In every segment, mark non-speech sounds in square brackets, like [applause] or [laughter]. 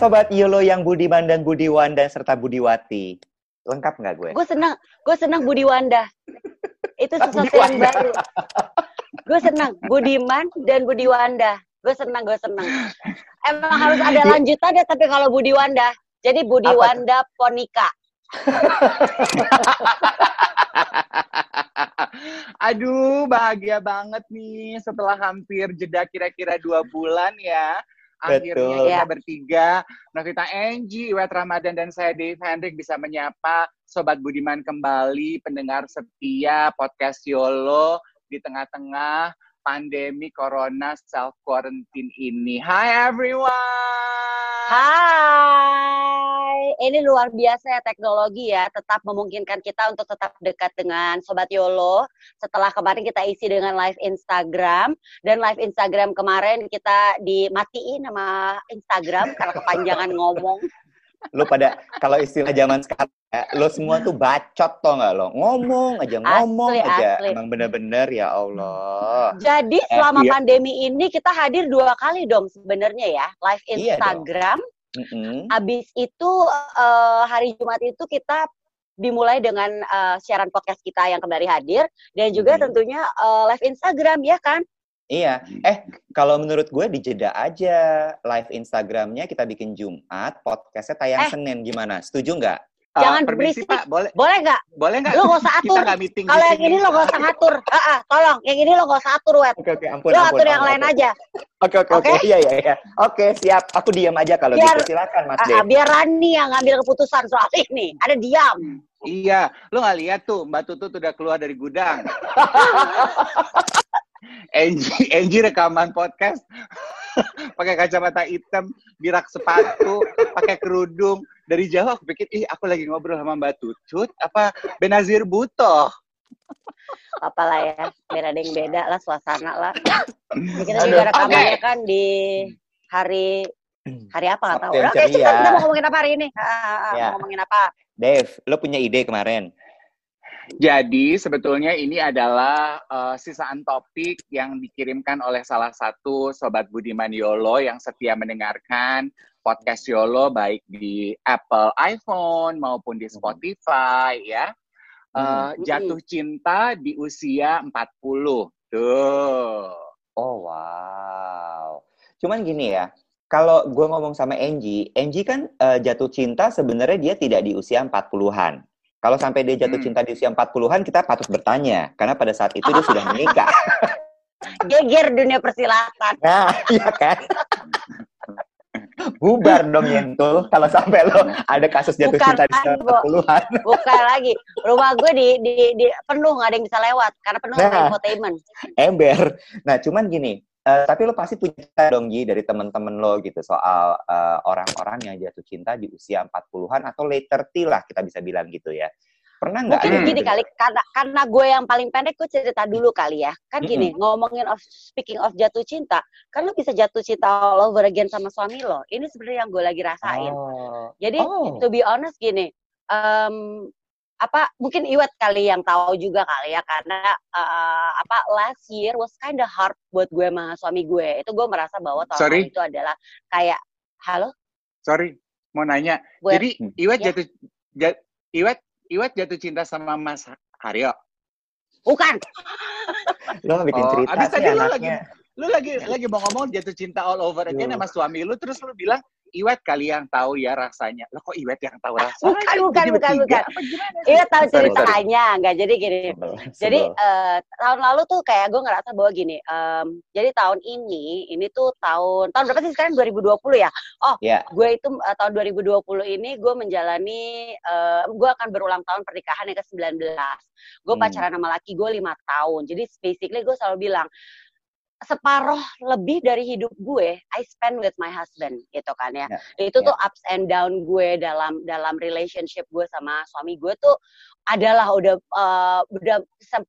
Sobat Yolo yang Budiman dan Budiwan dan serta Budiwati. Lengkap nggak gue? Gue senang, gue senang Budi Wanda. Itu sesuatu yang baru. Gue senang Budiman dan Budi Wanda. Gue senang, gue senang. Emang harus ada lanjutannya tapi kalau Budi Wanda. Jadi Budi Apa tuh? Wanda Ponika. [laughs] Aduh, bahagia banget nih setelah hampir jeda kira-kira dua bulan ya. Akhirnya Betul. kita Ya. bertiga, Novita Angie, Iwet Ramadan, dan saya Dave Hendrik bisa menyapa Sobat Budiman kembali, pendengar setia podcast YOLO di tengah-tengah pandemi Corona self-quarantine ini. Hi everyone! Hai, ini luar biasa ya teknologi ya, tetap memungkinkan kita untuk tetap dekat dengan Sobat Yolo. Setelah kemarin kita isi dengan live Instagram, dan live Instagram kemarin kita dimatiin sama Instagram karena kepanjangan ngomong. Lo pada kalau istilah zaman sekarang ya, lo semua tuh bacot tau nggak lo? Ngomong aja, ngomong Asli, aja. asli. Emang bener-bener ya Allah. Jadi selama iya. pandemi ini kita hadir dua kali dong sebenarnya ya, live Iya dong. Mm-mm. Abis itu eh, hari Jumat itu kita dimulai dengan eh, siaran podcast kita yang kembali hadir dan juga Mhm. tentunya eh, live Instagram ya kan? Iya. Eh, kalau menurut gue dijeda aja live Instagramnya kita bikin Jumat, podcastnya tayang Eh. Senin gimana? Setuju nggak? Uh, Jangan permisi berisik. Pak, boleh Boleh nggak? boleh nggak? Lo gak usah atur. Kalau yang ini lo gak usah atur. Ah, ah, tolong, yang ini lo gak usah atur, Wet. Oke oke ampun Lo ampun. atur yang ampun, lain aja. Oke oke oke. Iya iya iya. Oke siap. Aku diam aja kalau Biar- gitu. Silakan Mas ah, Dev. biar Rani yang ngambil keputusan soal ini. Ada diam. Iya, lo nggak lihat tuh Mbak Tutut udah keluar dari gudang. [laughs] Angie, Angie rekaman podcast [laughs] pakai kacamata hitam, di rak sepatu, pakai kerudung. Dari jauh aku pikir, ih aku lagi ngobrol sama Mbak Tutut, apa Benazir Butoh. Apalah ya, biar ada yang beda lah suasana lah. [coughs] Kita juga rekamannya oke. kan di hari hari apa nggak tahu. Oke, kita, mau ngomongin apa hari ini? Ah, ah, ah, Ya. Mau ngomongin apa? Dev, lo punya ide kemarin? Jadi sebetulnya ini adalah eh, sisaan topik yang dikirimkan oleh salah satu sobat Budiman Yolo yang setia mendengarkan podcast Yolo baik di Apple iPhone maupun di Spotify ya. Hmm. jatuh cinta di usia 40. Tuh. Oh wow. Cuman gini ya, kalau gue ngomong sama Angie, Angie kan eh, jatuh cinta sebenarnya dia tidak di usia 40-an. Kalau sampai dia jatuh Hmm. cinta di usia 40-an, kita patut bertanya. Karena pada saat itu dia sudah menikah. [laughs] Geger dunia persilatan. Nah, iya kan? Bubar dong Yentul kalau sampai lo ada kasus jatuh Bukan cinta di usia lagi, Bo. 40-an. Bukan lagi. Rumah gue di, di, di penuh nggak ada yang bisa lewat karena penuh Nah. infotainment. Ember. Nah, cuman gini, eh, tapi lo pasti punya cerita dong Gi dari temen-temen lo gitu soal eh, orang-orang yang jatuh cinta di usia 40-an atau late 30 lah kita bisa bilang gitu ya. Pernah nggak? Mungkin ada gini gitu? kali karena karena gue yang paling pendek gue cerita dulu kali ya. Kan gini, ngomongin of speaking of jatuh cinta, kan lo bisa jatuh cinta all over again sama suami lo. Ini sebenarnya yang gue lagi rasain. Oh. Jadi Oh. to be honest gini, em, apa mungkin Iwet kali yang tahu juga kali ya karena eh, apa last year was kind of hard buat gue sama suami gue. Itu gue merasa bahwa tahun Sorry? itu adalah kayak halo, Sorry, mau nanya. gue Jadi Iwet Ya. jatuh jat- Iwet Iwet jatuh cinta sama Mas Haryo. bukan Lo bikin Oh, cerita abis sih tadi lo anaknya. Lu lagi lagi mau ngomong jatuh cinta all over again Aduh. sama suami lu terus lu bilang Iwet kali yang tahu ya rasanya. Lo kok Iwet yang tahu rasanya? Bukan, bukan, Jadi bukan, bukan. apa gimana sih? Iwet tahu Sorry, sorry. ceritanya nggak? Jadi gini, Sebel, Jadi sebel. eh, tahun lalu tuh kayak gue ngerasa bahwa gini, em, jadi tahun ini, ini tuh tahun tahun berapa sih sekarang 2020 ya? Oh, Ya. gue itu eh, tahun 2020 ini gue menjalani, eh, gue akan berulang tahun pernikahan yang ke-19. Gue Hmm. pacaran sama laki gue lima tahun. Jadi basically gue selalu bilang separuh lebih dari hidup gue I spend with my husband gitu kan ya. Ya, Itu ya. tuh ups and down gue dalam dalam relationship gue sama suami gue tuh adalah udah eh, udah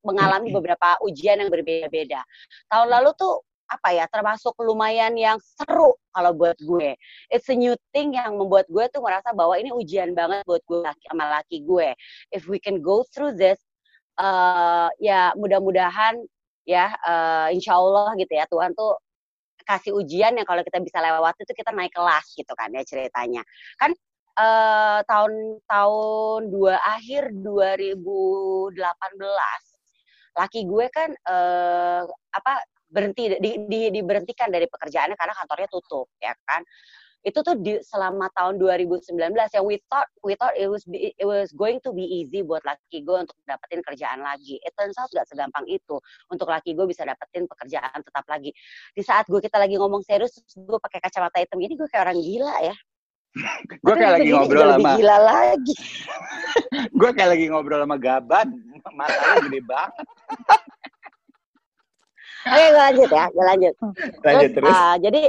mengalami beberapa ujian yang berbeda-beda. Tahun lalu tuh apa ya termasuk lumayan yang seru kalau buat gue. It's a new thing yang membuat gue tuh merasa bahwa ini ujian banget buat gue laki, sama laki gue. If we can go through this, uh, ya mudah-mudahan ya uh, insya Allah gitu ya Tuhan tuh kasih ujian yang kalau kita bisa lewati itu kita naik kelas gitu kan ya ceritanya. Kan uh, tahun tahun dua akhir 2018 laki gue kan uh, apa berhenti di, di, diberhentikan dari pekerjaannya karena kantornya tutup ya kan itu tuh di selama tahun 2019 yang we thought we thought it was be, it was going to be easy buat laki gue untuk dapetin kerjaan lagi. It turns out gak segampang itu untuk laki gue bisa dapetin pekerjaan tetap lagi. Di saat gue kita lagi ngomong serius, gue pakai kacamata hitam ini gue kayak orang gila ya. [laughs] gue kayak lagi ngobrol sama gila lagi. [laughs] gue kayak lagi ngobrol sama Gaban, matanya gede banget. Oke, gue lanjut ya, gue lanjut. Lanjut terus. terus. Uh, jadi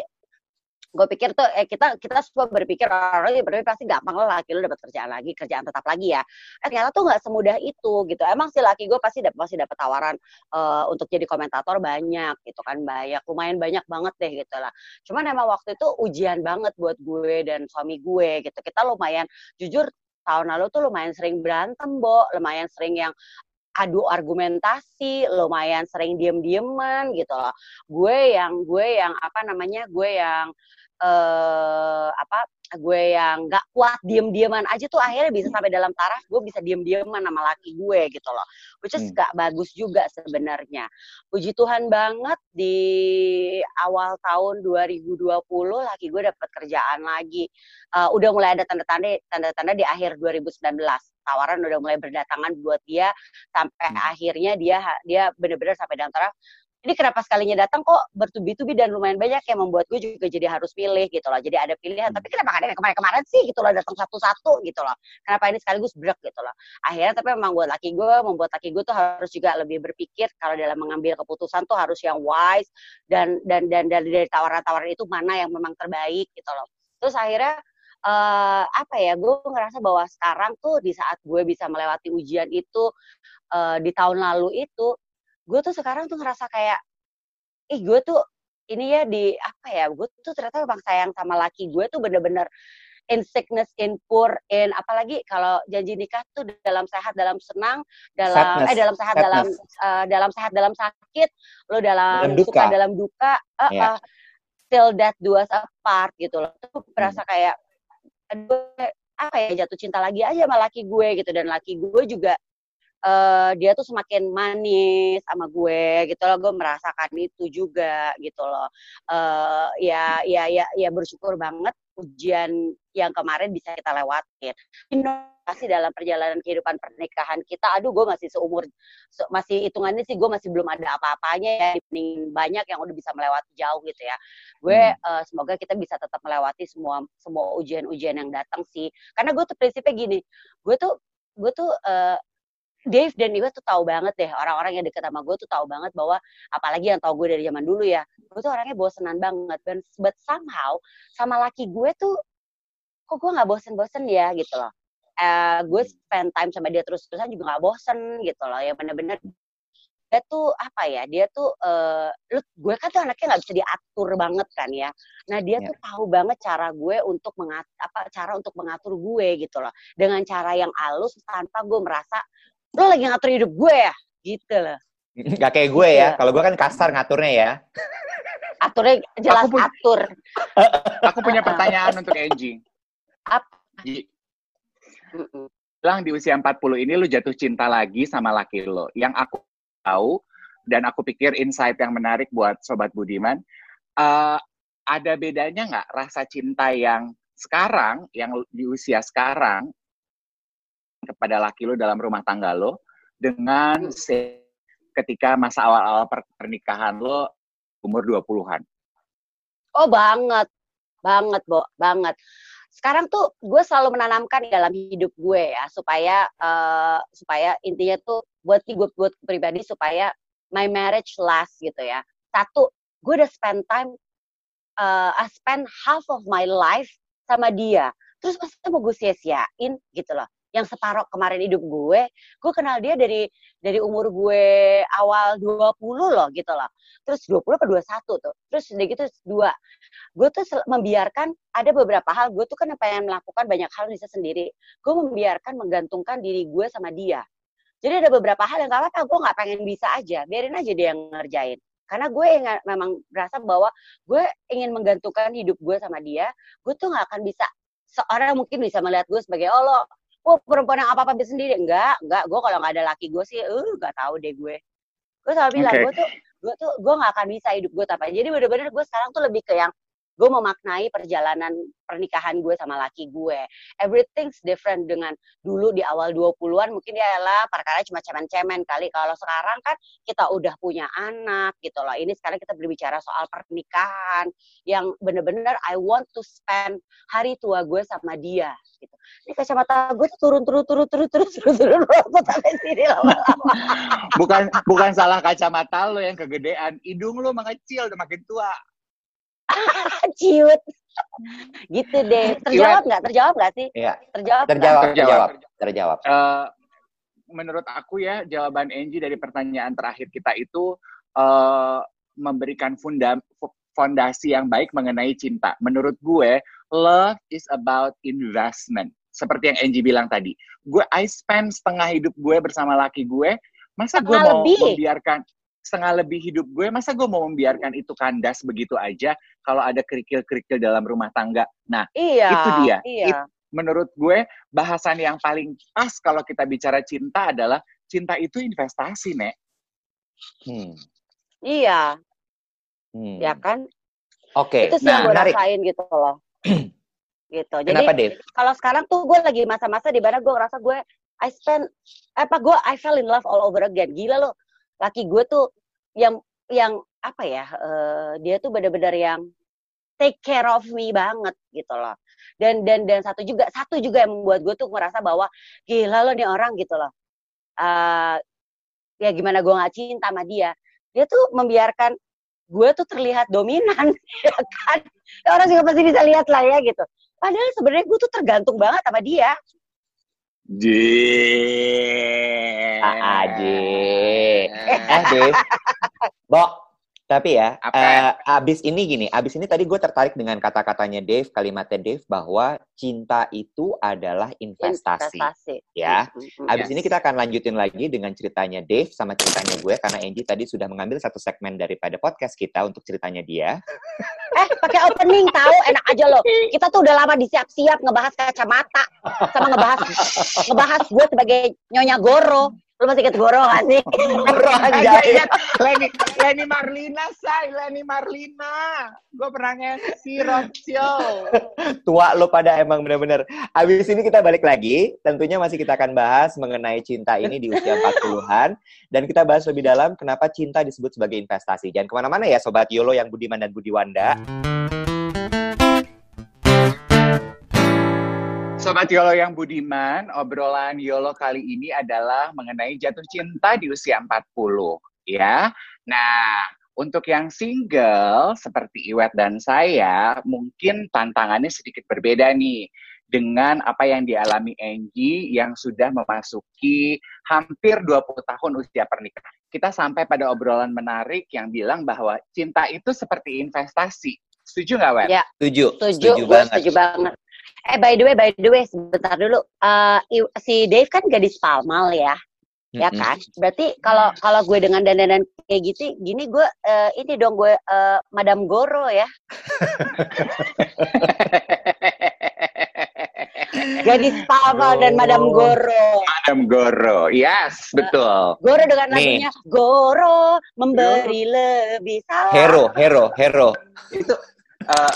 gue pikir tuh eh, kita kita semua berpikir orang berpikir pasti gampang lah laki lu dapat kerjaan lagi kerjaan tetap lagi ya. Eh, ternyata tuh nggak semudah itu gitu. Emang si laki gue pasti dapat pasti dapat tawaran uh, untuk jadi komentator banyak gitu kan banyak lumayan banyak banget deh gitu lah. Cuman emang waktu itu ujian banget buat gue dan suami gue gitu. Kita lumayan jujur tahun lalu tuh lumayan sering berantem, Bo. Lumayan sering yang adu argumentasi, lumayan sering diem-dieman gitu loh. Gue yang gue yang apa namanya? Gue yang uh, apa gue yang nggak kuat diem-dieman aja tuh akhirnya bisa sampai dalam taraf gue bisa diem-dieman sama laki gue gitu loh which is hmm. gak bagus juga sebenarnya puji Tuhan banget di awal tahun 2020 laki gue dapat kerjaan lagi uh, udah mulai ada tanda-tanda tanda-tanda di akhir 2019 tawaran udah mulai berdatangan buat dia sampai hmm. akhirnya dia dia benar-benar sampai dalam taraf ini kenapa sekalinya datang kok bertubi-tubi dan lumayan banyak yang membuat gue juga jadi harus pilih gitu loh. Jadi ada pilihan, tapi kenapa ada kemarin-kemarin sih gitu loh datang satu-satu gitu loh. Kenapa ini sekaligus brek gitu loh. Akhirnya tapi memang buat laki gue, membuat laki gue tuh harus juga lebih berpikir kalau dalam mengambil keputusan tuh harus yang wise dan dan dan, dan dari tawaran-tawaran itu mana yang memang terbaik gitu loh. Terus akhirnya uh, apa ya gue ngerasa bahwa sekarang tuh di saat gue bisa melewati ujian itu uh, di tahun lalu itu gue tuh sekarang tuh ngerasa kayak ih gue tuh ini ya di apa ya gue tuh ternyata memang sayang sama laki gue tuh bener-bener in sickness in poor in apalagi kalau janji nikah tuh dalam sehat dalam senang dalam Sadness. eh dalam sehat Sadness. dalam uh, dalam sehat dalam sakit lo dalam, dalam suka dalam duka uh, yeah. uh, still that do us apart gitu loh tuh berasa hmm. kayak gue apa ya jatuh cinta lagi aja sama laki gue gitu dan laki gue juga uh, dia tuh semakin manis sama gue gitu loh. Gue merasakan itu juga gitu loh. Uh, ya ya ya ya bersyukur banget ujian yang kemarin bisa kita lewatin. Inovasi dalam perjalanan kehidupan pernikahan kita. Aduh gue masih seumur se masih hitungannya sih gue masih belum ada apa-apanya ya banyak yang udah bisa melewati jauh gitu ya. Gue hmm. uh, semoga kita bisa tetap melewati semua semua ujian-ujian yang datang sih. Karena gue tuh prinsipnya gini gue tuh gue tuh uh, Dave dan Iwa tuh tahu banget deh orang-orang yang deket sama gue tuh tahu banget bahwa apalagi yang tahu gue dari zaman dulu ya gue tuh orangnya bosenan banget. Dan but somehow sama laki gue tuh kok gue nggak bosen-bosen ya gitu loh. Uh, gue spend time sama dia terus-terusan juga nggak bosen gitu loh. Ya bener-bener dia tuh apa ya dia tuh uh, lu gue kan tuh anaknya nggak bisa diatur banget kan ya. Nah dia yeah. tuh tahu banget cara gue untuk mengat apa cara untuk mengatur gue gitu loh. Dengan cara yang halus tanpa gue merasa lo lagi ngatur hidup gue ya gitu loh [laughs] Gak kayak gue ya, kalau gue kan kasar ngaturnya ya. Aturnya jelas aku atur. [laughs] aku punya pertanyaan untuk Angie. Apa? Bilang di usia 40 ini lu jatuh cinta lagi sama laki lo. Yang aku tahu, dan aku pikir insight yang menarik buat Sobat Budiman, uh, ada bedanya nggak rasa cinta yang sekarang, yang di usia sekarang, kepada laki lo dalam rumah tangga lo dengan ketika masa awal-awal pernikahan lo umur 20-an? Oh banget, banget, Bo, banget. Sekarang tuh gue selalu menanamkan dalam hidup gue ya supaya uh, supaya intinya tuh buat gue buat pribadi supaya my marriage last gitu ya. Satu, gue udah spend time, uh, spend half of my life sama dia. Terus masa mau gue sia-siain gitu loh yang separoh kemarin hidup gue, gue kenal dia dari dari umur gue awal 20 loh gitu loh. Terus 20 apa 21 tuh. Terus udah gitu dua. Gue tuh membiarkan ada beberapa hal, gue tuh kan pengen melakukan banyak hal bisa sendiri. Gue membiarkan menggantungkan diri gue sama dia. Jadi ada beberapa hal yang gak apa-apa, gue gak pengen bisa aja. Biarin aja dia yang ngerjain. Karena gue yang memang merasa bahwa gue ingin menggantungkan hidup gue sama dia, gue tuh gak akan bisa seorang mungkin bisa melihat gue sebagai oh lo oh perempuan yang apa apa bisa sendiri? Enggak enggak. Gue kalau nggak ada laki gue sih eh nggak tahu deh gue. Gue selalu bilang Oke. gue tuh gue tuh gue nggak akan bisa hidup gue tanpa jadi bener-bener gue sekarang tuh lebih ke yang gue memaknai perjalanan pernikahan gue sama laki gue everything's different dengan dulu di awal 20-an mungkin ya lah perkara cuma cemen-cemen kali kalau sekarang kan kita udah punya anak gitu loh ini sekarang kita berbicara soal pernikahan yang bener-bener I want to spend hari tua gue sama dia gitu ini kacamata gue tuh turun turun turun turun turun turun turun turun sampai sini lama-lama Bukan bukan salah kacamata lo yang kegedean, hidung lo mengecil udah makin tua. [laughs] ciut gitu deh terjawab nggak terjawab nggak sih Iya. terjawab? Terjawab, Terjawab. terjawab, terjawab. Eh, menurut aku ya jawaban Angie dari pertanyaan terakhir kita itu eh, memberikan funda fu- fondasi yang baik mengenai cinta. Menurut gue, love is about investment. Seperti yang Angie bilang tadi. Gue I spend setengah hidup gue bersama laki gue, masa gue mau lebih. membiarkan setengah lebih hidup gue, masa gue mau membiarkan itu kandas begitu aja kalau ada kerikil-kerikil dalam rumah tangga. Nah, iya Itu dia. iya menurut gue bahasan yang paling pas kalau kita bicara cinta adalah cinta itu investasi, Nek. Hmm. iya Hmm. ya kan Oke, itu sih yang nah, gue menarik. rasain gitu loh [clears throat] gitu jadi Kenapa, Dev? kalau sekarang tuh gue lagi masa-masa di mana gue ngerasa gue I spend apa gue I fell in love all over again gila loh laki gue tuh yang yang apa ya eh, dia tuh bener-bener yang take care of me banget gitu loh. Dan dan dan satu juga satu juga yang membuat gue tuh merasa bahwa gila loh nih orang gitu loh. Eh, ya gimana gue nggak cinta sama dia. Dia tuh membiarkan gue tuh terlihat dominan [laughs] ya kan? Ya orang juga pasti bisa lihat lah ya gitu. Padahal sebenarnya gue tuh tergantung banget sama dia J. A J. Eh, eh Bok, [laughs] tapi ya, Apa? eh, abis ini gini, abis ini tadi gue tertarik dengan kata-katanya Dave, kalimatnya Dave, bahwa cinta itu adalah investasi. investasi Ya. Mm, mm, mm. Abis Yes. ini kita akan lanjutin lagi dengan ceritanya Dave sama ceritanya gue, karena Angie tadi sudah mengambil satu segmen daripada podcast kita untuk ceritanya dia. eh pakai opening tahu enak aja loh kita tuh udah lama disiap-siap ngebahas kacamata sama ngebahas [laughs] ngebahas gue sebagai nyonya Goro lu masih inget Goro gak sih Goro, Aja anjay. ingat Leni, Leni Marlina, say, Leni Marlina. Gue pernah nge-MC Roadshow. Tua lo pada emang bener-bener. Abis ini kita balik lagi, tentunya masih kita akan bahas mengenai cinta ini di usia 40-an. Dan kita bahas lebih dalam kenapa cinta disebut sebagai investasi. Jangan ke mana-mana ya Sobat Yolo yang Budiman dan Budiwanda. Sobat Yolo yang budiman, obrolan Yolo kali ini adalah mengenai jatuh cinta di usia 40, ya. Nah, untuk yang single seperti Iwet dan saya, mungkin tantangannya sedikit berbeda nih dengan apa yang dialami Angie yang sudah memasuki hampir 20 tahun usia pernikahan. Kita sampai pada obrolan menarik yang bilang bahwa cinta itu seperti investasi. Setuju nggak, Wet? Ya. Setuju. setuju gue setuju banget eh by the way by the way sebentar dulu Eh, i- si Dave kan gadis Palmal ya ya Mm-mm. kan berarti kalau kalau gue dengan dandanan kayak gitu gini gue eh, ini dong gue eh, Madam Goro ya [laughs] gadis Palmal dan Madam Goro Madam Goro, yes, betul. Goro dengan Nih. lagunya Goro memberi lebih salah Hero, hero, hero. Itu eh,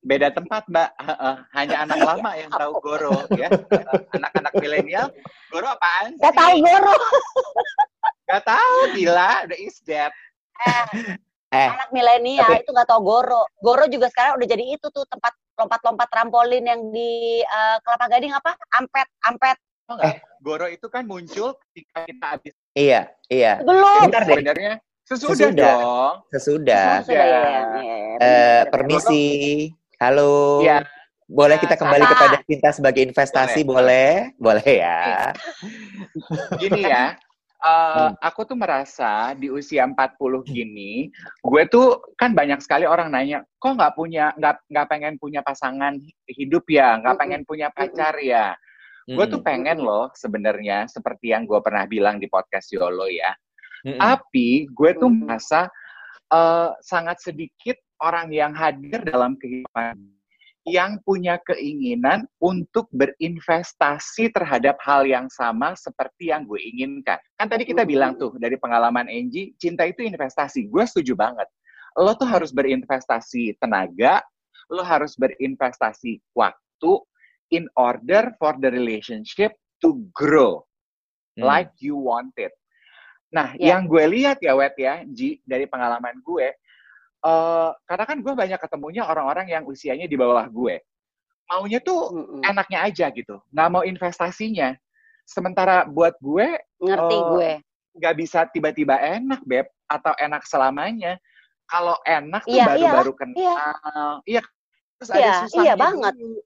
beda tempat, Mbak. Heeh, Hanya anak [laughs] lama yang tahu Goro, ya. Eh, Anak-anak milenial, Goro apaan sih? Gak tahu Goro [laughs] Gak tahu, gila. Udah is that. Eh, anak milenial Tapi- itu nggak tahu Goro. Goro juga sekarang udah jadi itu tuh tempat lompat-lompat trampolin yang di eh, Kelapa Gading apa? Ampet, ampet. Tau nggak? Goro itu kan muncul ketika kita habis iya, iya. Belum. Sebenarnya sesudah, Sesudah. dong. Sesudah. Sudah ya. ya, ya, Eh, benar. permisi. Halo. Iya. Boleh kita kembali Apa? kepada cinta sebagai investasi, boleh? Boleh ya. [laughs] Gini ya, eh, aku tuh merasa di usia 40 gini, gue tuh kan banyak sekali orang nanya, kok nggak punya, nggak nggak pengen punya pasangan hidup ya, nggak pengen punya pacar ya. Gue tuh pengen loh sebenarnya, seperti yang gue pernah bilang di podcast Yolo ya. Mm-mm. Tapi gue tuh merasa eh, sangat sedikit orang yang hadir dalam kehidupan yang punya keinginan untuk berinvestasi terhadap hal yang sama seperti yang gue inginkan. Kan tadi kita bilang tuh dari pengalaman Angie, cinta itu investasi. Gue setuju banget. Lo tuh harus berinvestasi tenaga, lo harus berinvestasi waktu in order for the relationship to grow Hmm. like you want it. Nah, Ya. yang gue lihat ya, Wet ya, Ji, dari pengalaman gue, eh karena kan gue banyak ketemunya orang-orang yang usianya di bawah gue. Maunya tuh Mm-mm. enaknya aja gitu, nggak mau investasinya. Sementara buat gue, Ngerti Oh, gue. nggak bisa tiba-tiba enak, Beb, atau enak selamanya. Kalau enak tuh Iya, baru-baru iya, kenal. Iya. Terus Iya, ada iya susahnya banget. dulu.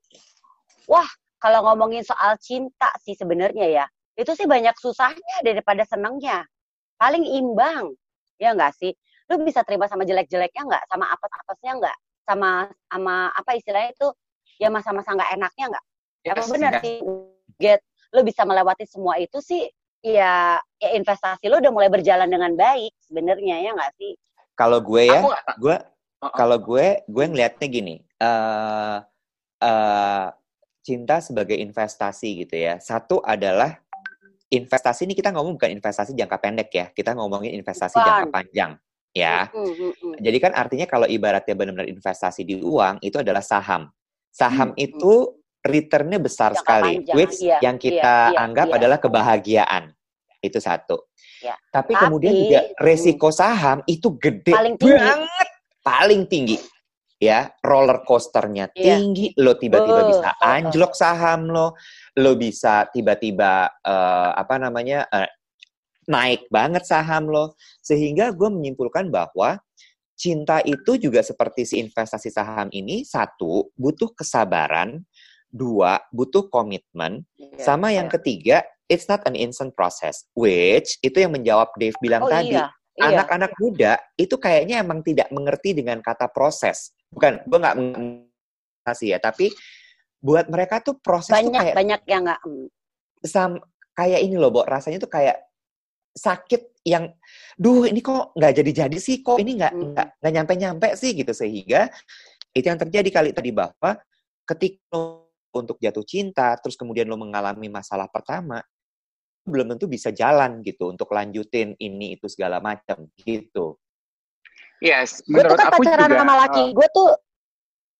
Kalau ngomongin soal cinta sih sebenarnya ya, itu sih banyak susahnya daripada senengnya. Paling imbang. Ya nggak sih? Lu bisa terima sama jelek-jeleknya nggak? Sama apes-apesnya nggak? Sama sama apa istilahnya itu ya masa-masa nggak enaknya nggak? Emang Yes, bener yes. sih, get lu bisa melewati semua itu sih ya, ya investasi lu udah mulai berjalan dengan baik sebenarnya ya nggak sih? Kalau gue ya, Aku gue kalau gue gue ngelihatnya gini eh eh, cinta sebagai investasi gitu ya satu adalah investasi ini kita ngomong bukan investasi jangka pendek ya kita ngomongin investasi Bukan. jangka panjang ya Mm, mm, mm. jadi kan artinya kalau ibaratnya benar-benar investasi di uang itu adalah saham saham Hmm, itu returnnya besar Jangka sekali panjang, which iya, yang iya, kita iya, anggap iya. adalah kebahagiaan itu satu Ya. tapi, Tapi, kemudian juga resiko saham itu gede Paling tinggi. banget paling tinggi ya roller coasternya Iya. tinggi lo tiba-tiba Betul. bisa anjlok saham lo lo bisa tiba-tiba eh, apa namanya eh, naik banget saham lo sehingga gue menyimpulkan bahwa cinta itu juga seperti si investasi saham ini satu butuh kesabaran dua butuh komitmen Iya, sama yang iya. ketiga it's not an instant process which itu yang menjawab Dave bilang Oh tadi iya, iya. anak-anak muda itu kayaknya emang tidak mengerti dengan kata proses. Bukan, gue nggak mengasih ya, tapi buat mereka tuh proses tuh banyak kayak banyak yang nggak mm, sam- kayak ini loh, Bo. Rasanya tuh kayak sakit yang, duh ini kok nggak jadi-jadi sih, kok ini nggak Mm. nggak nggak nyampe-nyampe sih gitu sehingga itu yang terjadi kali tadi bahwa ketika lo untuk jatuh cinta, terus kemudian lo mengalami masalah pertama, belum tentu bisa jalan gitu untuk lanjutin ini itu segala macam gitu. Yes, gue tuh kan pacaran juga. sama laki eh, gue tuh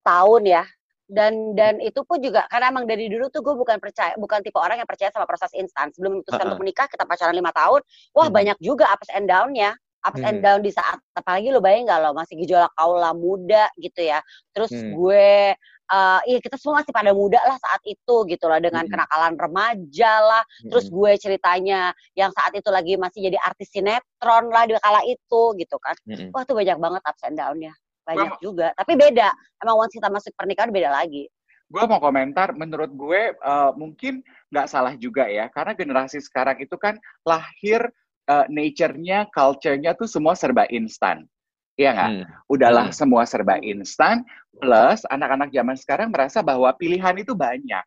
tahun ya dan dan itu pun juga karena emang dari dulu tuh gue bukan percaya bukan tipe orang yang percaya sama proses instan sebelum memutuskan Heeh. untuk menikah kita pacaran lima tahun wah Hmm. banyak juga ups and down-nya ups and Hmm. down di saat apalagi lo bayang nggak lo masih gejolak kaula muda gitu ya terus Hmm. gue eh iya kita semua masih pada muda lah saat itu gitu loh dengan Hmm. kenakalan remaja lah terus Mm-mm. gue ceritanya yang saat itu lagi masih jadi artis sinetron lah di kala itu gitu kan Mm-mm. Wah tuh banyak banget ups and down-nya. Banyak Gua- juga. Tapi beda. Emang once kita masuk pernikahan beda lagi. gue mau komentar, menurut gue eh, mungkin nggak salah juga ya, karena generasi sekarang itu kan lahir eh, nature-nya, culture-nya tuh semua serba instan. Iya nggak? Hmm. Udahlah Hmm. semua serba instan, plus anak-anak zaman sekarang merasa bahwa pilihan itu banyak.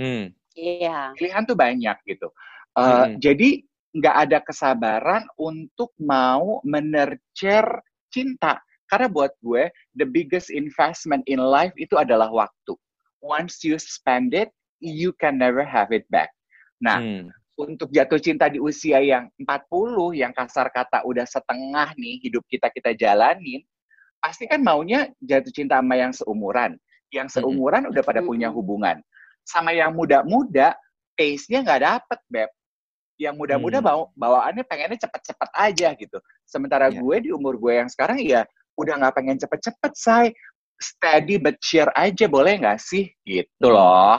Hmm. Iya. Pilihan tuh banyak gitu. Eh, Hmm. Jadi nggak ada kesabaran untuk mau menercer cinta. Karena buat gue, the biggest investment in life itu adalah waktu. Once you spend it, you can never have it back. Nah, Hmm. Untuk jatuh cinta di usia yang 40, yang kasar kata udah setengah nih hidup kita kita jalanin, pasti kan maunya jatuh cinta sama yang seumuran. Yang seumuran udah pada punya hubungan. Sama yang muda-muda, pace-nya nggak dapet, Beb. Yang muda-muda Hmm. bawa, bawaannya pengennya cepet-cepet aja gitu. Sementara Ya. gue di umur gue yang sekarang ya udah nggak pengen cepet-cepet, say. Steady but sure aja boleh nggak sih? Gitu Hmm. loh.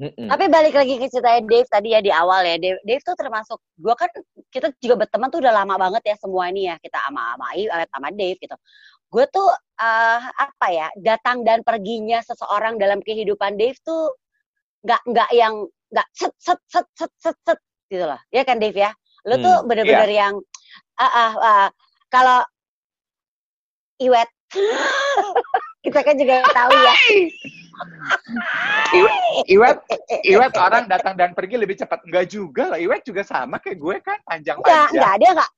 Mm-mm. Tapi balik lagi ke ceritanya Dave tadi ya di awal ya. Dave, Dave tuh termasuk, gue kan, kita juga berteman tuh udah lama banget ya semua ini ya. Kita sama sama I- sama Dave gitu. gue tuh eh, apa ya datang dan perginya seseorang dalam kehidupan Dave tuh nggak nggak yang nggak set set set set set set gitu loh ya kan Dave ya lo Hmm, tuh bener-bener yang ah ah, ah, kalau Iwet [laughs] kita kan juga tahu ya Iwet, Iwet orang datang dan pergi lebih cepat. Enggak juga lah. Iwet juga sama kayak gue kan Enggak, panjang-panjang. enggak dia enggak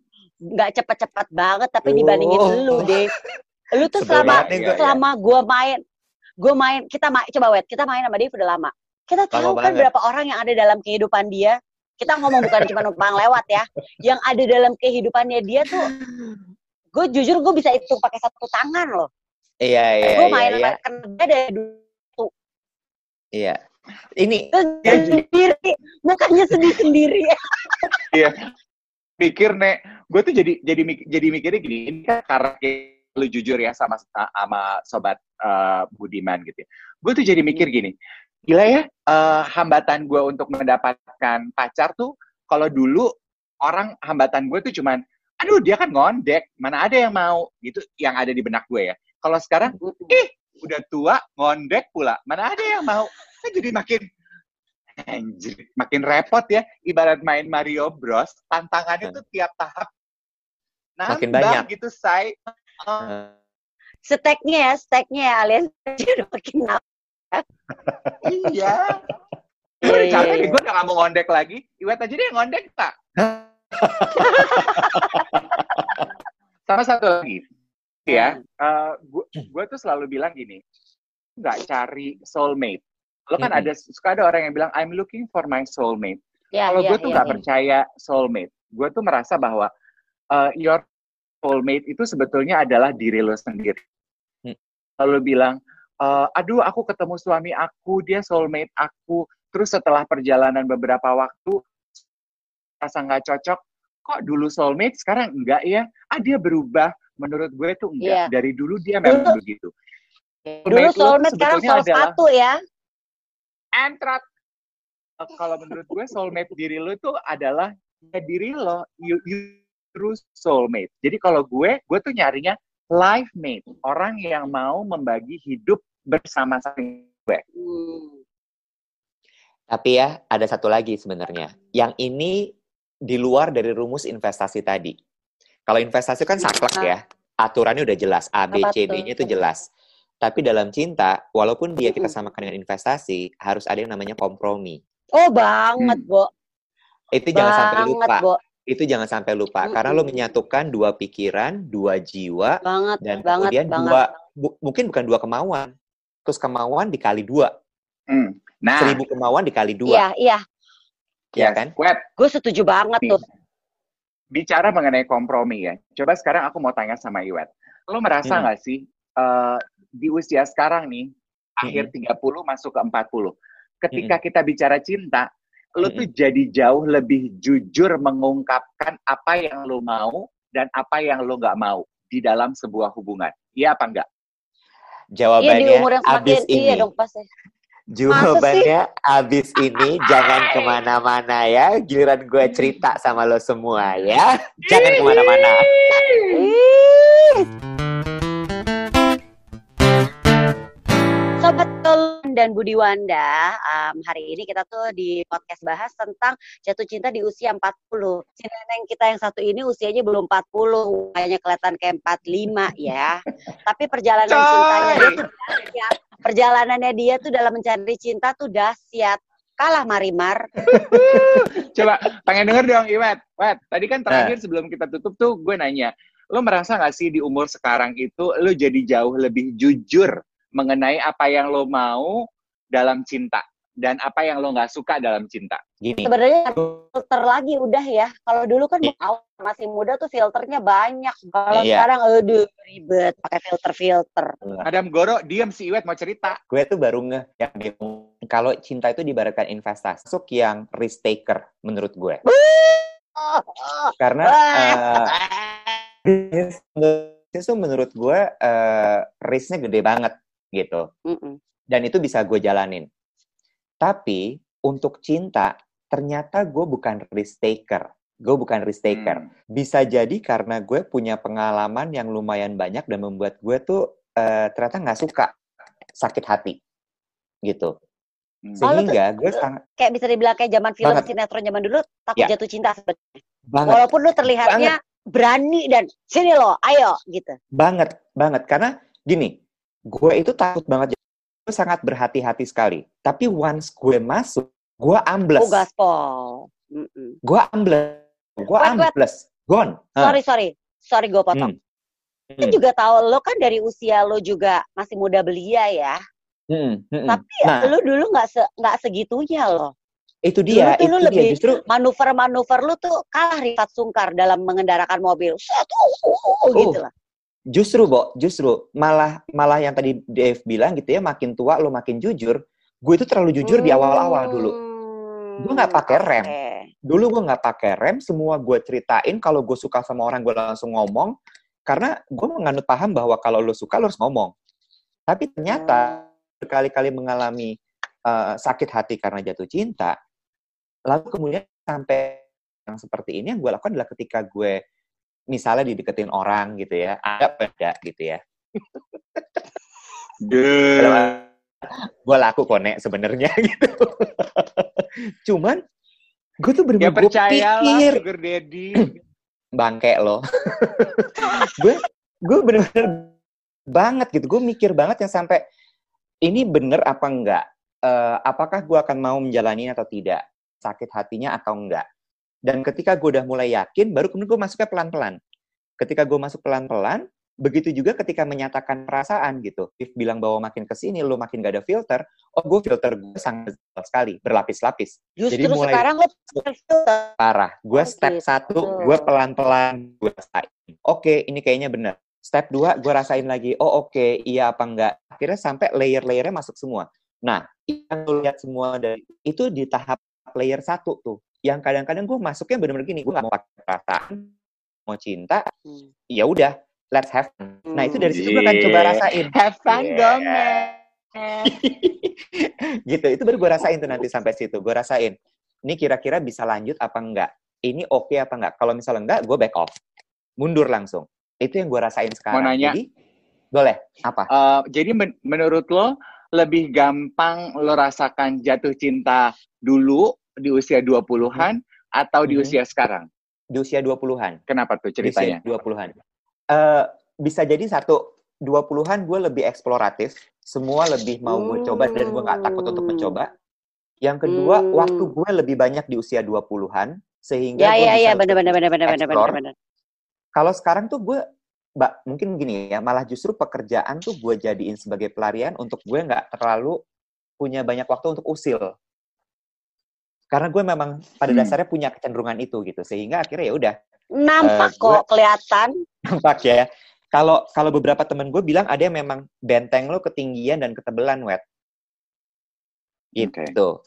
enggak cepet-cepet banget tapi Oh. dibandingin lu deh. Lu tuh selama nih gue, ya. selama gua main gua main kita main coba wet kita main sama dia udah lama. Kita Lama tahu kan banget. berapa orang yang ada dalam kehidupan dia. Kita ngomong bukan cuma numpang lewat ya. Yang ada dalam kehidupannya dia tuh gue jujur gue bisa hitung pakai satu tangan loh. Iya, iya, gue iya, main iya. kenal dia dari Iya. Ini Ya, sendiri, mukanya sedih sendiri. [laughs] Iya. Pikir nek, gue tuh jadi jadi mik- jadi mikirnya gini, ini kan karena lu jujur ya sama sama sobat eh, Budiman gitu. ya. Gue tuh jadi mikir gini, gila ya eh, hambatan gue untuk mendapatkan pacar tuh kalau dulu orang hambatan gue tuh cuman aduh dia kan ngondek, mana ada yang mau gitu yang ada di benak gue ya. Kalau sekarang ih udah tua ngondek pula, mana ada yang mau. Kan jadi makin Anjir, makin repot ya. Ibarat main Mario Bros, tantangannya tuh tiap tahap nambah Makin banyak. gitu, say. eh, Steknya ya, steknya ya alias udah makin iya. [laughs] Gue udah capek iya, nih, iya. gue udah gak mau ngondek lagi. Iwet aja deh ngondek, Pak. [laughs] Sama satu lagi. Ya, gue tuh selalu bilang gini, nggak cari soulmate. Lo kan ada suka ada orang yang bilang I'm looking for my soulmate. Ya, Kalau ya, gue tuh ya, nggak ya. percaya soulmate. Gue tuh merasa bahwa uh, your soulmate itu sebetulnya adalah diri lo sendiri. Hmm. Lo bilang, uh, aduh aku ketemu suami aku, dia soulmate aku. Terus setelah perjalanan beberapa waktu, rasa nggak cocok. Kok dulu soulmate, sekarang enggak ya? Ah dia berubah. Menurut gue tuh enggak. Iya. Dari dulu dia memang begitu. Dulu Soulmate tuh sekarang soul adalah- satu ya. Entrat. Uh, Kalau menurut gue soulmate diri lo itu adalah ya diri lo, you, you true soulmate. Jadi kalau gue, gue tuh nyarinya life mate, orang yang mau membagi hidup bersama-sama gue. Hmm. Tapi ya, ada satu lagi sebenarnya. Yang ini di luar dari rumus investasi tadi. Kalau investasi kan saklek ya. Aturannya udah jelas. A, B, C, tuh? D-nya itu jelas. Tapi dalam cinta, walaupun dia kita samakan dengan investasi, harus ada yang namanya kompromi. Oh banget, Hmm. Bo. Itu jangan sampai Banget, lupa. Bo. Itu jangan sampai lupa. Karena lo menyatukan dua pikiran, dua jiwa, Banget, dan banget, kemudian banget. dua, bu- mungkin bukan dua kemauan. Terus kemauan dikali dua. Hmm. Nah, Seribu kemauan dikali dua. Iya, iya. Ya yes, kan? Gue setuju banget tuh. Bicara mengenai kompromi ya. Coba sekarang aku mau tanya sama Iwet. Lo merasa Hmm. nggak sih eh, di usia sekarang nih, akhir 30 masuk ke 40, ketika kita bicara cinta, lo tuh jadi jauh lebih jujur mengungkapkan apa yang lo mau dan apa yang lo nggak mau di dalam sebuah hubungan. Iya apa enggak? Iya di Jawabannya umur yang abis ini. iya dong pasti. Jawabannya abis ini jangan ke mana-mana ya. Giliran gue cerita sama lo semua ya. Jangan ke mana-mana. Dan Budi Wanda, um, hari ini kita tuh di podcast bahas tentang jatuh cinta di usia 40. Si neneng kita yang satu ini usianya belum 40, kayaknya kelihatan kayak 45 ya. Tapi perjalanan Coy. cintanya dia tuh. Perjalanannya dia tuh dalam mencari cinta tuh dahsyat. Kalah Marimar. [laughs] Coba pengen denger dong Iwet. Wet, tadi kan terakhir sebelum kita tutup tuh gue nanya, lo merasa nggak sih di umur sekarang itu lo jadi jauh lebih jujur mengenai apa yang lo mau dalam cinta dan apa yang lo nggak suka dalam cinta? Gini, Sebenarnya filter lagi udah ya. Kalau dulu kan Iya. awal masih muda tuh filternya banyak. Kalau Iya. sekarang aduh ribet pakai filter-filter. Adam Goro, diem si Iwet mau cerita. gue tuh baru ngeh yang kalau cinta itu diibaratkan investasi. Masuk yang risk taker menurut gue. Karena eh, bisnis bisnis tuh menurut gue eh, risknya gede banget gitu. Mm-mm. dan itu bisa gue jalanin. Tapi untuk cinta ternyata gue bukan risk taker. Gue bukan risk taker. Hmm. Bisa jadi karena gue punya pengalaman yang lumayan banyak dan membuat gue tuh eh, ternyata nggak suka sakit hati, gitu. Hmm. Oh, Sehingga gue sangat Kayak bisa dibilang kayak zaman film Banget. sinetron zaman dulu takut Ya. jatuh cinta sebenarnya. banget, Walaupun lu terlihatnya berani dan sini loh, ayo gitu. banget, banget. Karena gini, gue itu takut banget. Gue sangat berhati-hati sekali. Tapi once gue masuk, gue ambles. Oh gaspol. Mm-mm. Gue ambles. Gue ambles. Gone. Hah. Sorry sorry, sorry gue potong. Hmm. Kita juga tahu lo kan dari usia lo juga masih muda belia ya. Hmm, hmm, hmm. Tapi Nah, lo dulu nggak se segitunya loh. itu dia, tuh itu lu dia. lebih- Justru Manuver-manuver lo tuh kalah Rifat Sungkar dalam mengendarakan mobil. Satu gitu lah. Justru, Bo, justru malah malah yang tadi Dave bilang gitu ya, makin tua lo makin jujur. Gue itu terlalu jujur di awal-awal dulu. Hmm, Gue nggak pakai rem. oke. Dulu gue nggak pakai rem, semua gue ceritain. Kalau gue suka sama orang, gue langsung ngomong. Karena gue menganut paham bahwa kalau lo suka, lo harus ngomong. Tapi ternyata berkali-kali mengalami eh, sakit hati karena jatuh cinta. Lalu kemudian sampai yang seperti ini yang gue lakukan adalah ketika gue misalnya dideketin orang gitu ya, ada beda gitu ya. Gue laku konek sebenarnya [laughs] gitu. Cuman gue tuh Ya bener-bener gue percayalah pikir sugar daddy. bangke lo. gue gue bener-bener banget gitu. Gue mikir banget yang sampai ini bener apa enggak? Eh, apakah gue akan mau menjalani atau tidak? Sakit hatinya atau enggak? Dan ketika gue udah mulai yakin, baru kemudian gue masuknya pelan-pelan. Ketika gue masuk pelan-pelan, begitu juga ketika menyatakan perasaan gitu. If bilang bahwa makin ke sini lo makin gak ada filter, oh gue filter gue sangat sekali, berlapis-lapis. Justru Jadi mulai- sekarang lo parah. Gue Oh, step gitu. satu, gue pelan-pelan gue rasain. Oke, ini kayaknya bener. Step dua, gue rasain lagi. Oh oke, iya apa enggak. Akhirnya sampai layer-layernya masuk semua. Nah, yang lo lihat semua dari itu di tahap layer satu tuh. Yang kadang-kadang gue masuknya bener-bener gini, gue gak mau pakai perasaan, mau cinta, Hmm. ya udah, let's have fun. Nah itu dari situ gue akan Yeah. coba rasain. Have fun Yeah. dong, [laughs] man. gitu itu baru gue rasain tuh nanti sampai situ gue rasain ini kira-kira bisa lanjut apa enggak ini oke apa enggak kalau misalnya enggak gue back off mundur langsung itu yang gue rasain sekarang nanya. jadi boleh apa Eh, jadi men- menurut lo lebih gampang lo rasakan jatuh cinta dulu di usia 20-an atau di Mhm. usia sekarang? di usia 20-an Kenapa tuh di usia ceritanya? 20-an Eh, bisa jadi satu 20-an gue lebih eksploratif semua lebih mau gue coba dan gue nggak takut untuk Hmm. mencoba yang kedua Hmm. waktu gue lebih banyak di usia 20-an sehingga Ya gue ya bisa ya benar benar benar benar benar explore. benar. kalau sekarang tuh gue mbak mungkin gini ya malah justru pekerjaan tuh gue jadiin sebagai pelarian untuk gue nggak terlalu punya banyak waktu untuk usil karena gue memang pada Hmm. dasarnya punya kecenderungan itu gitu sehingga akhirnya ya udah Nampak Eh, kok kelihatan. [laughs] nampak ya kalau kalau beberapa temen gue bilang ada yang memang benteng lo ketinggian dan ketebelan wet gitu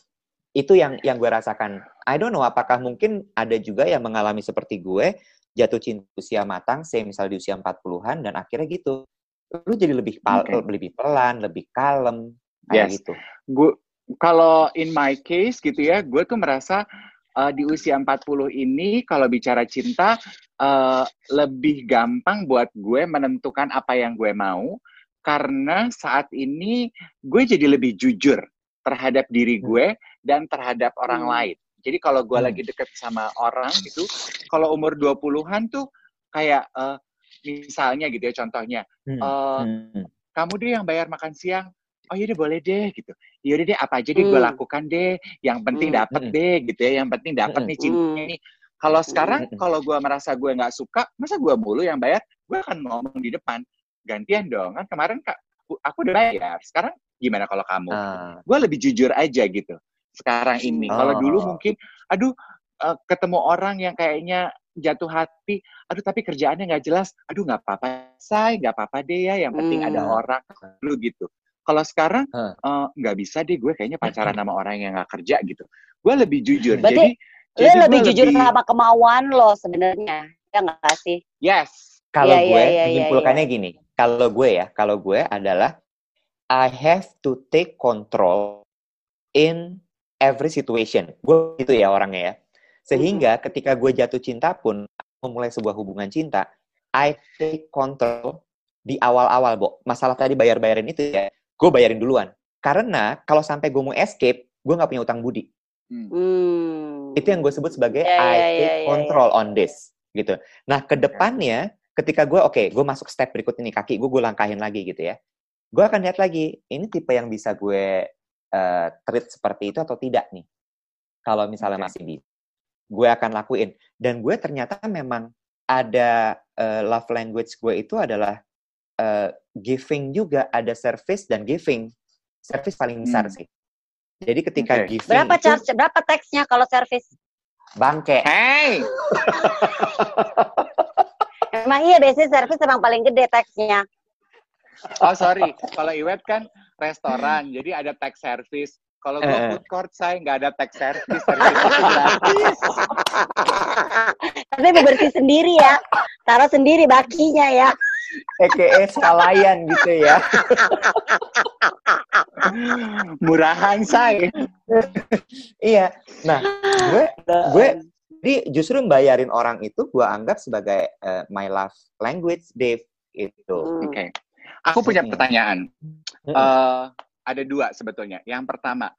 itu yang yang gue rasakan I don't know apakah mungkin ada juga yang mengalami seperti gue jatuh cinta usia matang saya misal di usia 40-an dan akhirnya gitu lu jadi lebih pal Oke. lebih pelan lebih kalem kayak Yes. gitu Gue kalau in my case gitu ya, gue tuh merasa uh, di usia 40 ini kalau bicara cinta uh, lebih gampang buat gue menentukan apa yang gue mau karena saat ini gue jadi lebih jujur terhadap diri Hmm. gue dan terhadap orang Hmm. lain. Jadi kalau gue Hmm. lagi deket sama orang gitu, kalau umur 20-an tuh kayak uh, misalnya gitu ya contohnya, Hmm, uh, hmm, kamu deh yang bayar makan siang. Oh yaudah boleh deh gitu. Yaudah deh apa aja deh gue Hmm. lakukan deh. Yang penting Hmm. dapet Hmm. deh gitu ya. Yang penting dapet nih cintanya nih. Kalau sekarang kalau gue merasa gue nggak suka, masa gue mulu yang bayar? Gue akan ngomong di depan. Gantian dong kan kemarin kak aku udah bayar. Sekarang gimana kalau kamu? ah, Gue lebih jujur aja gitu. Sekarang ini. Kalau Oh. dulu mungkin, aduh eh, ketemu orang yang kayaknya jatuh hati, aduh tapi kerjaannya nggak jelas, aduh nggak apa-apa, say, nggak apa-apa deh ya, yang penting ada Hmm. orang lu gitu. Kalau sekarang eh, nggak bisa deh gue kayaknya pacaran sama orang yang nggak kerja gitu. Gue lebih jujur. Berarti jadi Lo jadi lebih jujur sama kemauan lo sebenarnya. Ya nggak sih? yes. kalau Iya, gue iya, iya, iya, menyimpulkannya gini kalau gue ya kalau gue adalah I have to take control in every situation gue itu ya orangnya ya Sehingga ketika gue jatuh cinta pun, memulai sebuah hubungan cinta, I take control di awal-awal, Bo. Masalah tadi bayar-bayarin itu ya, gue bayarin duluan. Karena kalau sampai gue mau escape, gue nggak punya utang budi. Hmm. Itu yang gue sebut sebagai Ya, I ya, take ya, ya. control on this. gitu. Nah, ke depannya, ketika gue, oke, gue masuk step berikut ini, kaki gue, gue langkahin lagi gitu ya. Gue akan lihat lagi, ini tipe yang bisa gue eh, treat seperti itu atau tidak nih. Kalau misalnya Oke. masih di, gue akan lakuin. Dan gue ternyata memang ada eh, love language gue itu adalah eh, giving juga, ada service dan giving. Service paling besar Hmm. sih. Jadi ketika Oke. giving Berapa itu charge? Berapa teksnya kalau servis? bangke. Hey, [laughs] Emang iya biasanya servis emang paling gede teksnya. oh sorry, kalau Iwet kan restoran, jadi ada tax service. Kalau gue Eh. food court saya nggak ada tax service, service. [laughs] Tapi bebersih sendiri ya. Taruh sendiri bakinya ya. EKE sekalian gitu ya. Murahan saya. iya. Nah, gue gue jadi justru bayarin orang itu gue anggap sebagai eh, my love language, Dave itu. Hmm. Oke, aku punya Mm-mm. pertanyaan. Eh, ada dua sebetulnya. Yang pertama,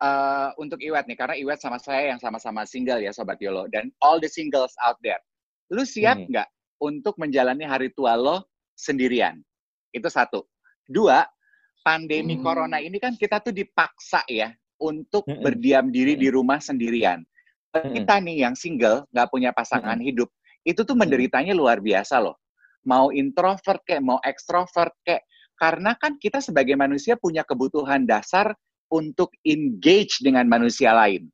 eh, untuk Iwet nih, karena Iwet sama saya yang sama-sama single ya, Sobat Yolo. Dan all the singles out there. Lu siap Hmm. Untuk menjalani hari tua lo sendirian? Itu satu. Dua, pandemi Hmm. corona ini kan kita tuh dipaksa ya untuk Mm-mm. berdiam diri di rumah sendirian. Mm-mm. Kita nih yang single, nggak punya pasangan hidup, itu tuh menderitanya luar biasa loh. Mau introvert kayak, mau ekstrovert kayak, karena kan kita sebagai manusia punya kebutuhan dasar untuk engage dengan manusia lain.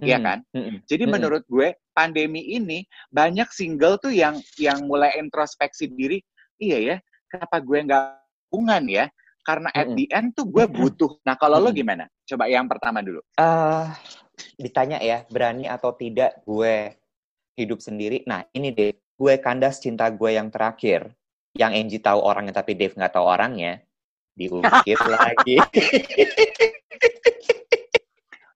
Iya Mm-mm. kan? Mm-mm. Jadi Mm-mm. menurut gue pandemi ini banyak single tuh yang yang mulai introspeksi diri, iya ya, kenapa gue nggak hubungan ya? Karena at Mm-mm. the end tuh gue butuh. Nah kalau lo Mm-mm. gimana? Coba yang pertama dulu. Eh, ditanya ya, berani atau tidak gue hidup sendiri. Nah, ini deh, gue kandas cinta gue yang terakhir. Yang Angie tahu orangnya tapi Dave nggak tahu orangnya. Diungkit [laughs] lagi. [laughs]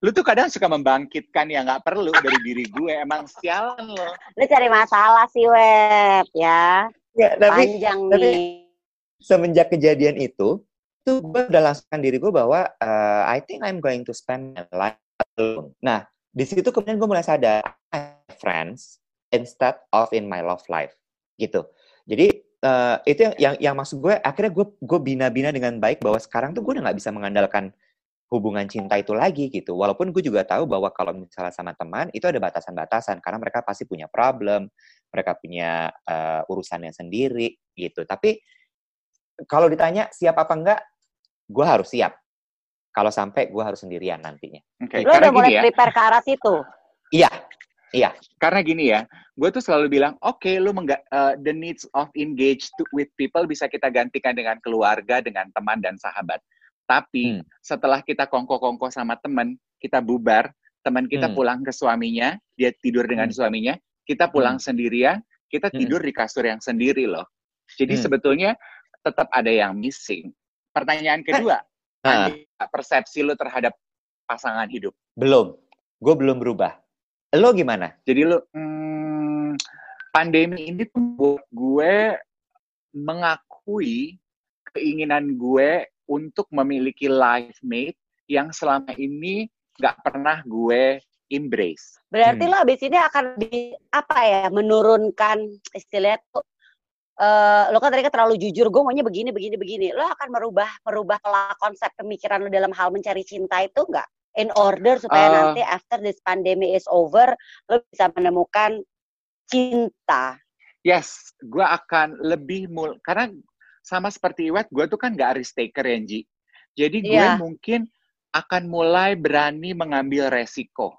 Lu tuh kadang suka membangkitkan yang nggak perlu dari diri gue. Emang sialan lo. Lu cari masalah sih, Web, ya. Ya, tapi Panjang tapi- nih. semenjak kejadian itu, tuh gue udah langsungkan diri gue bahwa eh, I think I'm going to spend my life alone. Nah, di situ kemudian gue mulai sadar, I have friends instead of in my love life, gitu. Jadi eh, itu yang, yang yang maksud gue, akhirnya gue gue bina-bina dengan baik bahwa sekarang tuh gue udah nggak bisa mengandalkan hubungan cinta itu lagi gitu. Walaupun gue juga tahu bahwa kalau misalnya sama teman itu ada batasan-batasan karena mereka pasti punya problem, mereka punya eh, urusannya sendiri gitu. Tapi kalau ditanya siap apa enggak, gue harus siap. Kalau sampai gue harus sendirian nantinya. Oke, Lu karena udah mulai ya. prepare ke arah situ. Iya, iya. Karena gini ya, gue tuh selalu bilang, oke, lu mengga- uh, the needs of engage to, with people bisa kita gantikan dengan keluarga, dengan teman dan sahabat. Tapi Hmm. setelah kita kongko-kongko sama teman, kita bubar, teman kita Hmm. pulang ke suaminya, dia tidur dengan Hmm. suaminya, kita pulang sendirian, kita Hmm. tidur di kasur yang sendiri loh. Jadi Hmm. sebetulnya tetap ada yang missing. Pertanyaan kedua, Nah, ada persepsi lu terhadap pasangan hidup. belum. Gue belum berubah. Lo gimana? Jadi lu hmm, pandemi ini tuh buat gue mengakui keinginan gue untuk memiliki life mate yang selama ini gak pernah gue embrace. Berarti Hmm. lo abis ini akan di apa ya menurunkan istilahnya tuh eh lo kan tadi kan terlalu jujur gue maunya begini begini begini lo akan merubah merubah pola konsep pemikiran lo dalam hal mencari cinta itu enggak in order supaya Eh. nanti after this pandemic is over lo bisa menemukan cinta Yes, gue akan lebih mul karena sama seperti Iwet, gue tuh kan gak risk taker ya, Ji. Jadi gue Iya. mungkin akan mulai berani mengambil resiko.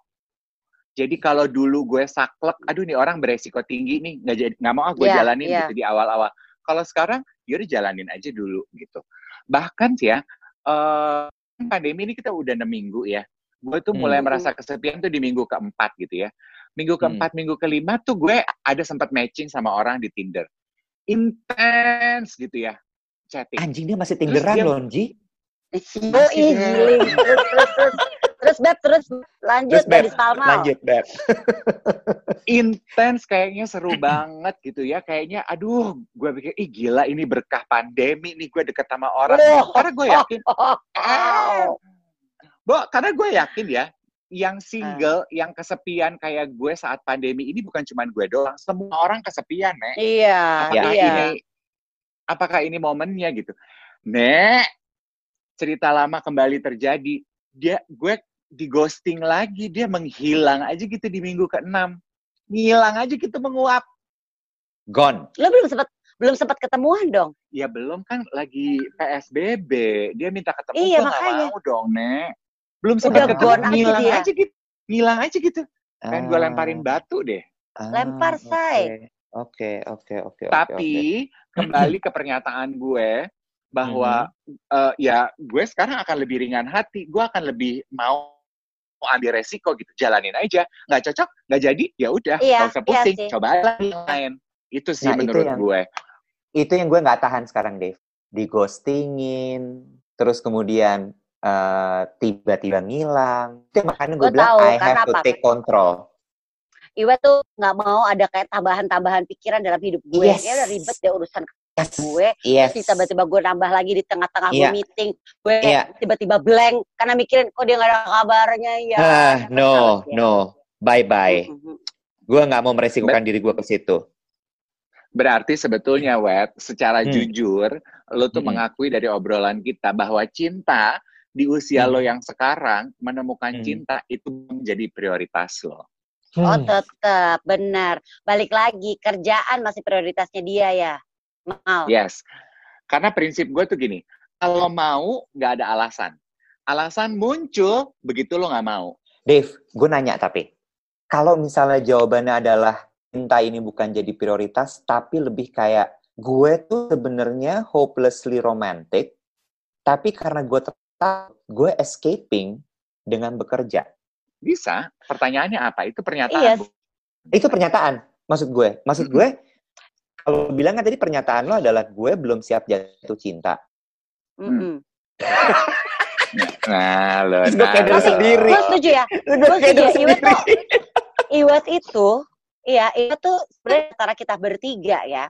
Jadi kalau dulu gue saklek, aduh nih orang beresiko tinggi nih, nggak jadi nggak mau ah gue Iya, jalanin iya. gitu di awal-awal. Kalau sekarang, yaudah jalanin aja dulu gitu. Bahkan sih ya, eh, pandemi ini kita udah enam minggu ya. Gue tuh mulai Hmm. merasa kesepian tuh di minggu keempat gitu ya. Minggu Hmm. keempat, minggu kelima tuh gue ada sempat matching sama orang di Tinder. Intens gitu ya, chatting. Anjing dia masih tinderan dia- loh, Ji. Yoi, giling terus terus terus Terus Beb, terus lanjut Terus, Beb, dari Salma. Lanjut, Beb. intens kayaknya seru [clears throat] banget gitu ya kayaknya aduh gue pikir ih gila ini berkah pandemi nih gue deket sama orang Oh. karena gue yakin [laughs] Oh, Bo, karena gue yakin ya yang single yang kesepian kayak gue saat pandemi ini bukan cuma gue doang semua orang kesepian nek. Iya, apakah iya. ini apakah ini momennya gitu? Nek cerita lama kembali terjadi. Dia gue di ghosting lagi dia menghilang aja gitu di minggu ke-6 ngilang aja gitu menguap. Gone. Lo belum sempat belum sempat ketemuan dong. ya belum kan lagi PSBB dia minta ketemu Iya, gue nggak makanya. mau dong nek belum Udah sempat ketemu ngilang dia. aja gitu ngilang aja gitu pengen gue Ah, lemparin batu deh ah, Lempar. Say. Oke, oke, oke, oke. tapi kembali ke pernyataan gue bahwa Mhm. eh, ya gue sekarang akan lebih ringan hati gue akan lebih mau ambil resiko gitu jalanin aja nggak cocok nggak jadi ya udah Iya, nggak usah iya pusing sih. coba lagi yang lain itu sih Nah, itu menurut yang- gue itu yang gue nggak tahan sekarang, Dave. Di ghostingin, terus kemudian eh, tiba-tiba ngilang. Itu makanya gue Gua bilang tahu, I karena have to apa? take control. Iwa tuh nggak mau ada kayak tambahan-tambahan pikiran dalam hidup gue. Yes. Ya udah ribet deh urusan Yes. gue. Yes. Terus tiba-tiba gue nambah lagi di tengah-tengah Iya. gue meeting. Gue Iya. tiba-tiba blank karena mikirin kok dia nggak ada kabarnya ya. Ah, Males no, ya. no. Bye-bye. Gue nggak mau meresikokan diri gue ke situ. berarti sebetulnya web secara Hmm. jujur lo tuh Mm-mm. mengakui dari obrolan kita bahwa cinta di usia Hmm. lo yang sekarang menemukan Hmm. cinta itu menjadi prioritas lo Oh Hmm. tetap benar. Balik lagi kerjaan masih prioritasnya dia ya. Mal. Yes. Karena prinsip gue tuh gini, kalau mau nggak ada alasan. Alasan muncul begitu lo nggak mau. Dave, gue nanya tapi, kalau misalnya jawabannya adalah cinta ini bukan jadi prioritas, tapi lebih kayak gue tuh sebenarnya hopelessly romantic, tapi karena gue gue escaping dengan bekerja. Bisa. Pertanyaannya apa? Itu pernyataan. Iya. Bu. Itu pernyataan, maksud gue. Maksud gue, kalau bilang kan tadi pernyataan lo adalah gue belum siap jatuh cinta. Mm-mm. [laughs] Nah, lo. Terus gue nah, kayak diri lo. sendiri. Gue setuju ya. Gue setuju. diri Iwet tuh, sendiri. Iwet itu, iya, Iwet tuh sebenarnya antara kita bertiga ya.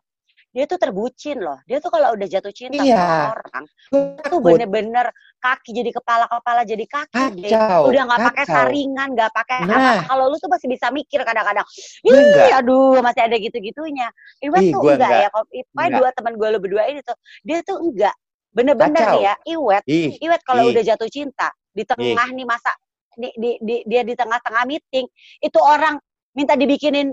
Dia tuh terbucin loh. Dia tuh kalau udah jatuh cinta Iya. sama orang, Gue tuh takut. bener-bener kaki jadi kepala, kepala jadi kaki. deh. Kacau. Udah nggak pakai saringan, nggak pakai Nah. apa. Kalau lu tuh masih bisa mikir kadang-kadang. Gue Ih, aduh, masih ada gitu-gitunya. Iwet Ih, tuh enggak, enggak. ya. Kalau dua teman gue lu berdua ini tuh, dia tuh enggak. Bener-bener nih ya, Iwet Ih, Iwet kalau Ih. udah jatuh cinta di tengah nih masa di, di, di- dia di tengah-tengah meeting itu orang minta dibikinin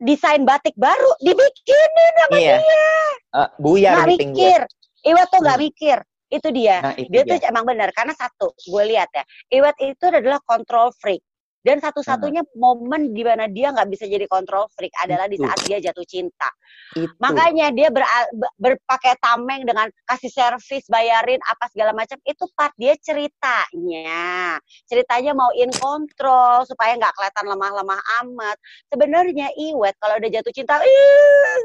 desain batik baru dibikinin sama iya. dia Eh, buyar nggak gue. mikir Iwet tuh nggak Hmm. mikir itu dia Nah, itu dia dia. tuh emang benar karena satu gue lihat ya Iwet itu adalah control freak dan satu-satunya momen di mana dia nggak bisa jadi control freak adalah di Itu. saat dia jatuh cinta Itu. Makanya dia ber, ber- berpakai tameng dengan kasih servis, bayarin apa segala macam itu part dia ceritanya. Ceritanya mau in control supaya nggak kelihatan lemah-lemah amat. Sebenarnya Iwet kalau udah jatuh cinta, ih,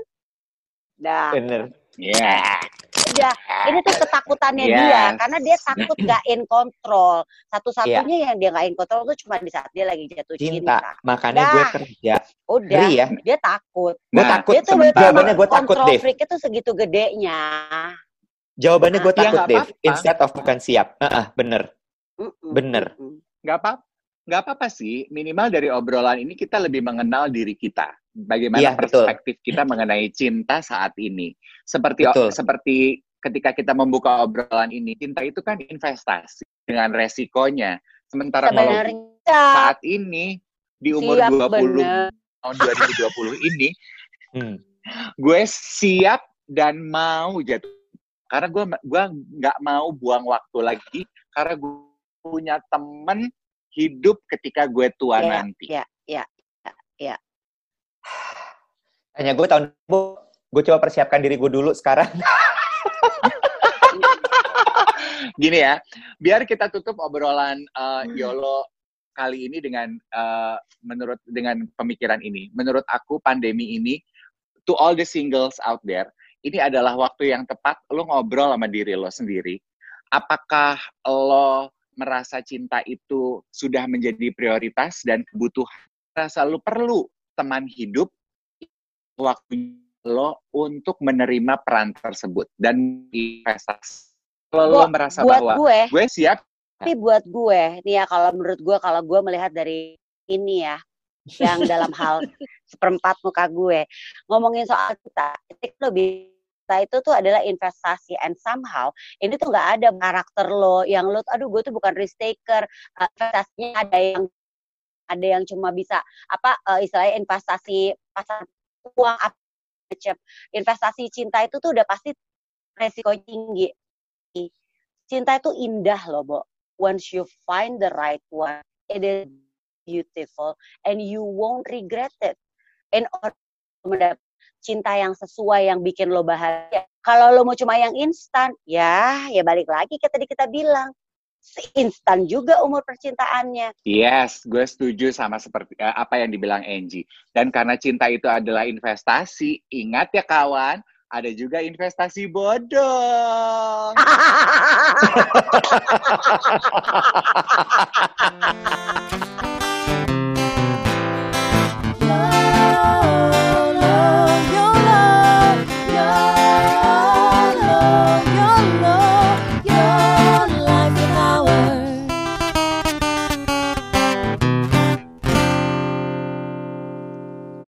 dah, Bener. Iya. Udah. Ini tuh ketakutannya Yes. dia karena dia takut nggak in control. Satu-satunya yang dia nggak in control tuh cuma di saat dia lagi jatuh cinta. Cinta. Makanya gue Dah. kerja. Udah, Ngeri ya. dia takut. Gue Nah, takut. Dia tuh Jawabannya gue takut, control Dave. freak itu segitu gedenya. Jawabannya gue Ah, ya takut, nggak Dave. apa-apa. Instead of bukan siap. Heeh, bener. Mm-mm, Bener. mm-mm. nggak apa nggak apa-apa sih minimal dari obrolan ini kita lebih mengenal diri kita bagaimana betul. perspektif kita [laughs] mengenai cinta saat ini seperti Betul. seperti ketika kita membuka obrolan ini cinta itu kan investasi dengan resikonya sementara kalau saat ini di umur Siap, 20 bener. tahun 2020 ini Hmm. gue siap dan mau jatuh karena gue gua nggak mau buang waktu lagi karena gue punya temen hidup ketika gue tua ya, nanti ya, ya. Hanya gue tahun gue coba persiapkan diri gue dulu sekarang. [laughs] gini ya biar kita tutup obrolan uh, Yolo kali ini dengan uh, menurut dengan pemikiran ini menurut aku pandemi ini to all the singles out there ini adalah waktu yang tepat lo ngobrol sama diri lo sendiri apakah lo merasa cinta itu sudah menjadi prioritas dan kebutuhan, rasa lu perlu teman hidup, waktu lo untuk menerima peran tersebut dan investasi. Kalau lo merasa buat bahwa gue, gue siap, tapi buat gue, nih ya kalau menurut gue, kalau gue melihat dari ini ya, yang dalam hal [laughs] seperempat muka gue, ngomongin soal kita, itu lebih kita itu tuh adalah investasi and somehow ini tuh nggak ada karakter lo yang lo aduh gue tuh bukan risk taker. Uh, investasinya ada yang ada yang cuma bisa apa uh, istilahnya investasi pasar uang apa macam. Investasi cinta itu tuh udah pasti resiko tinggi. Cinta itu indah loh Bo. Once you find the right one it is beautiful and you won't regret it. In order mendapat cinta yang sesuai yang bikin lo bahagia kalau lo mau cuma yang instan ya ya balik lagi ke tadi kita bilang instan juga umur percintaannya yes, gue setuju sama seperti eh, apa yang dibilang Angie. Dan karena cinta itu adalah investasi, ingat ya kawan, ada juga investasi bodong. [laughs]